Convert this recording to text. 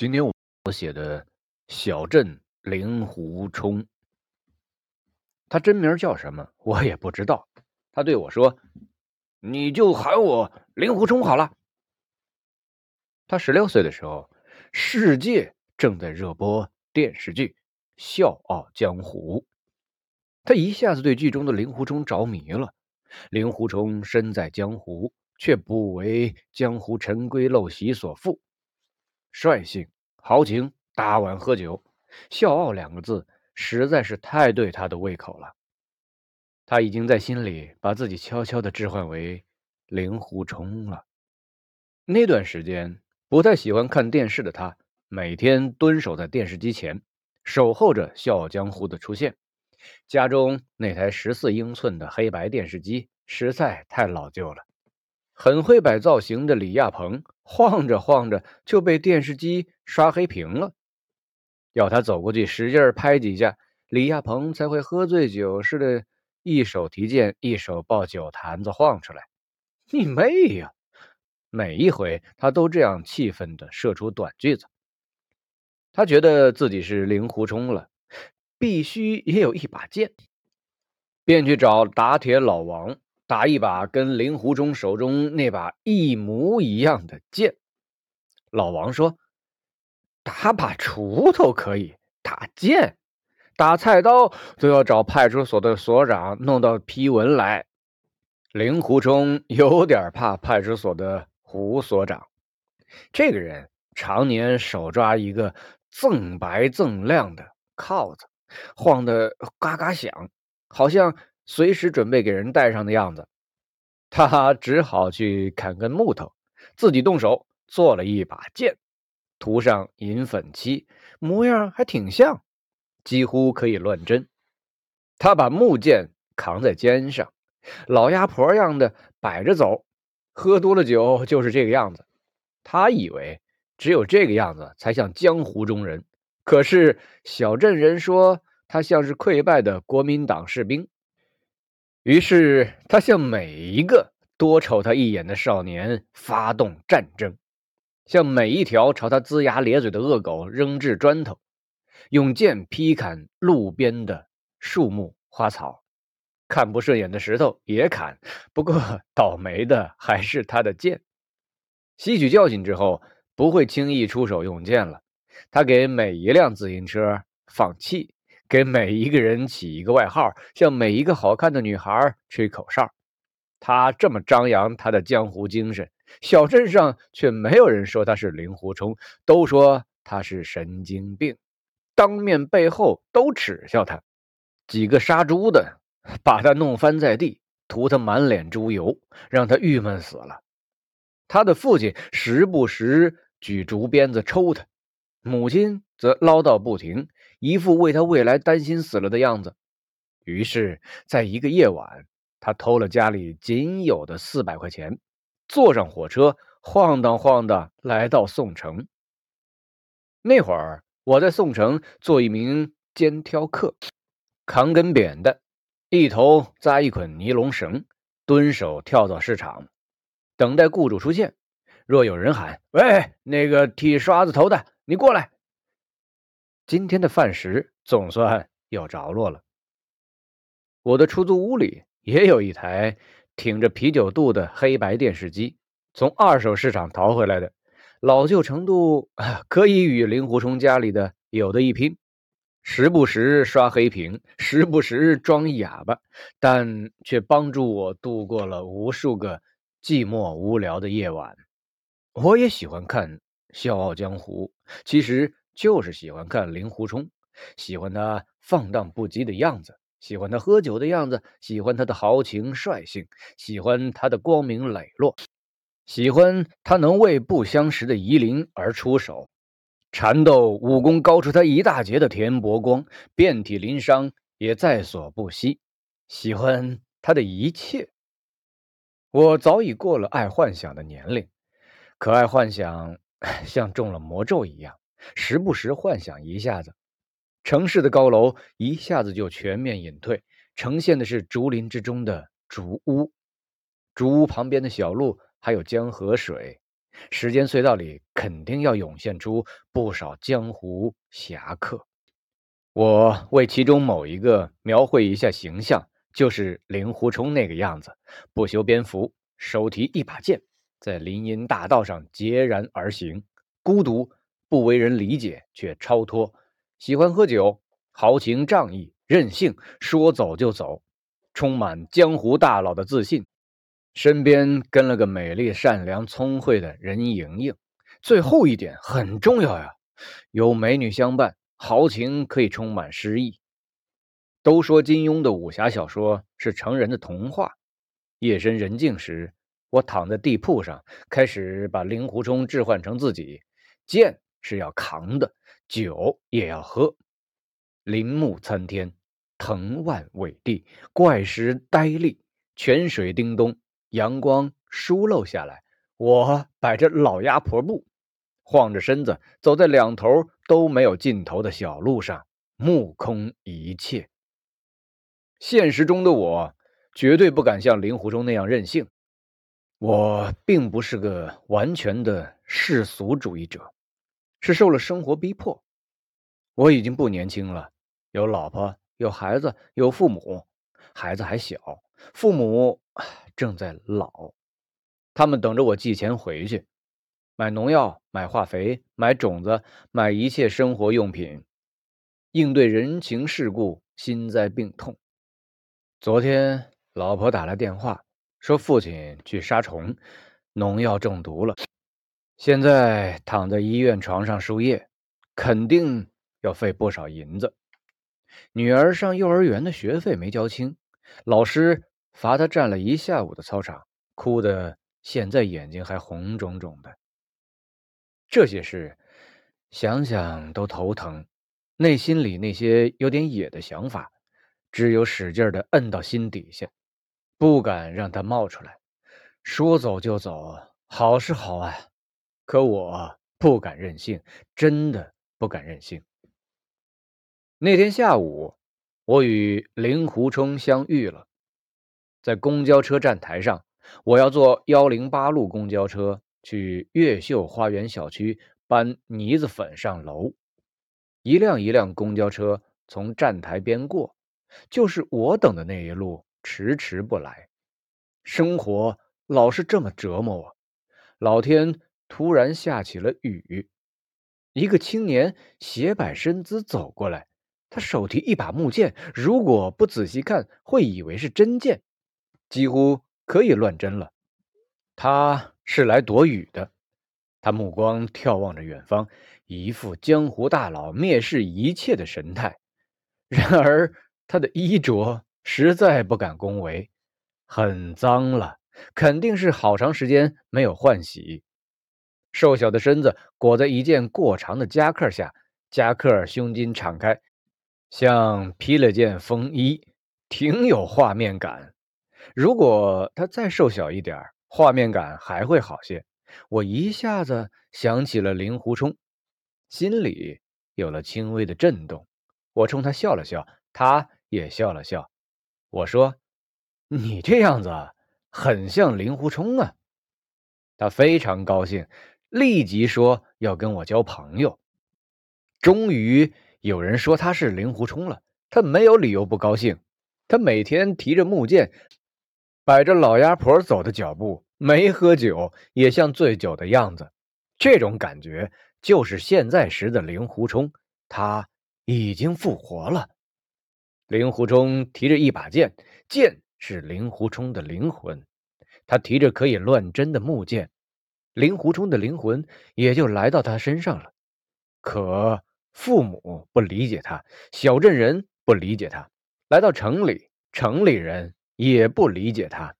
今天我写的小镇令狐冲，他真名叫什么我也不知道。他对我说：“你就喊我令狐冲好了。”他十六岁的时候，世界正在热播电视剧《笑傲江湖》，他一下子对剧中的令狐冲着迷了。令狐冲身在江湖，却不为江湖陈规陋习所缚。率性、豪情、大碗喝酒，笑傲两个字实在是太对他的胃口了。他已经在心里把自己悄悄的置换为令狐冲了。那段时间，不太喜欢看电视的他，每天蹲守在电视机前，守候着《笑傲江湖》的出现。家中那台十四英寸的黑白电视机实在太老旧了。很会摆造型的李亚鹏晃着晃着就被电视机刷黑屏了，要他走过去使劲拍几下，李亚鹏才会喝醉酒似的，一手提剑，一手抱酒坛子晃出来。你妹呀！每一回他都这样气愤的射出短句子。他觉得自己是令狐冲了，必须也有一把剑，便去找打铁老王。打一把跟令狐冲手中那把一模一样的剑。老王说：“打把锄头可以，打剑、打菜刀都要找派出所的所长弄到批文来。”令狐冲有点怕派出所的胡所长，这个人常年手抓一个锃白锃亮的铐子，晃得嘎嘎响，好像。随时准备给人戴上的样子，他只好去砍根木头，自己动手做了一把剑，涂上银粉漆，模样还挺像，几乎可以乱真。他把木剑扛在肩上，老鸭婆样的摆着走，喝多了酒就是这个样子。他以为只有这个样子才像江湖中人，可是小镇人说他像是溃败的国民党士兵。于是，他向每一个多瞅他一眼的少年发动战争，向每一条朝他龇牙咧嘴的恶狗扔掷砖头，用剑劈砍路边的树木花草，看不顺眼的石头也砍。不过，倒霉的还是他的剑。吸取教训之后，不会轻易出手用剑了。他给每一辆自行车放气。给每一个人起一个外号，向每一个好看的女孩吹口哨。他这么张扬他的江湖精神，小镇上却没有人说他是令狐冲，都说他是神经病，当面背后都耻笑他。几个杀猪的把他弄翻在地，涂他满脸猪油，让他郁闷死了。他的父亲时不时举竹鞭子抽他，母亲则唠叨不停。一副为他未来担心死了的样子。于是，在一个夜晚，他偷了家里仅有的四百块钱，坐上火车，晃荡晃荡来到宋城。那会儿，我在宋城做一名肩挑客，扛根扁担，一头扎一捆尼龙绳，蹲守跳蚤市场，等待雇主出现。若有人喊：“喂，那个剃刷子头的，你过来。”今天的饭食总算有着落了。我的出租屋里也有一台挺着啤酒肚的黑白电视机，从二手市场淘回来的，老旧程度可以与令狐冲家里的有的一拼。时不时刷黑屏，时不时装哑巴，但却帮助我度过了无数个寂寞无聊的夜晚。我也喜欢看《笑傲江湖》，其实。就是喜欢看令狐冲，喜欢他放荡不羁的样子，喜欢他喝酒的样子，喜欢他的豪情率性，喜欢他的光明磊落，喜欢他能为不相识的夷陵而出手，缠斗武功高出他一大截的田伯光，遍体鳞伤也在所不惜，喜欢他的一切。我早已过了爱幻想的年龄，可爱幻想像中了魔咒一样。时不时幻想一下子，城市的高楼一下子就全面隐退，呈现的是竹林之中的竹屋，竹屋旁边的小路还有江河水，时间隧道里肯定要涌现出不少江湖侠客。我为其中某一个描绘一下形象，就是令狐冲那个样子，不修边幅，手提一把剑，在林荫大道上孑然而行，孤独，不为人理解，却超脱，喜欢喝酒，豪情仗义，任性，说走就走，充满江湖大佬的自信。身边跟了个美丽、善良、聪慧的任盈盈。最后一点很重要呀，有美女相伴，豪情可以充满诗意。都说金庸的武侠小说是成人的童话。夜深人静时，我躺在地铺上，开始把令狐冲置换成自己。剑是要扛的，酒也要喝。林木参天，藤蔓伟地，怪石呆立，泉水叮咚。阳光疏漏下来，我摆着老鸭婆步，晃着身子走在两头都没有尽头的小路上，目空一切。现实中的我绝对不敢像令狐冲那样任性。我并不是个完全的世俗主义者，是受了生活逼迫。我已经不年轻了，有老婆，有孩子，有父母。孩子还小，父母。正在老，他们等着我寄钱回去，买农药、买化肥、买种子、买一切生活用品，应对人情世故、心灾病痛。昨天老婆打来电话，说父亲去杀虫，农药中毒了，现在躺在医院床上输液，肯定要费不少银子。女儿上幼儿园的学费没交清，老师。罚她站了一下午的操场，哭的现在眼睛还红肿肿的。这些事想想都头疼，内心里那些有点野的想法，只有使劲的摁到心底下，不敢让它冒出来。说走就走，好是好啊，可我不敢任性，真的不敢任性。那天下午，我与令狐冲相遇了。在公交车站台上，我要坐幺零八路公交车去越秀花园小区搬泥子粉上楼。一辆一辆公交车从站台边过，就是我等的那一路迟迟不来。生活老是这么折磨我。老天突然下起了雨，一个青年斜摆身姿走过来，他手提一把木剑，如果不仔细看，会以为是真剑。几乎可以乱真了，他是来躲雨的。他目光眺望着远方，一副江湖大佬蔑视一切的神态。然而他的衣着实在不敢恭维，很脏了，肯定是好长时间没有换洗。瘦小的身子裹在一件过长的夹克下，夹克胸襟敞开，像披了件风衣，挺有画面感。如果他再瘦小一点画面感还会好些。我一下子想起了令狐冲，心里有了轻微的震动。我冲他笑了笑，他也笑了笑。我说：“你这样子很像令狐冲啊。”他非常高兴，立即说要跟我交朋友。终于有人说他是令狐冲了，他没有理由不高兴。他每天提着木剑。摆着老鸭婆走的脚步，没喝酒也像醉酒的样子，这种感觉就是现在时的令狐冲，他已经复活了。令狐冲提着一把剑，剑是令狐冲的灵魂，他提着可以乱真的木剑，令狐冲的灵魂也就来到他身上了。可父母不理解他，小镇人不理解他，来到城里，城里人。也不理解他。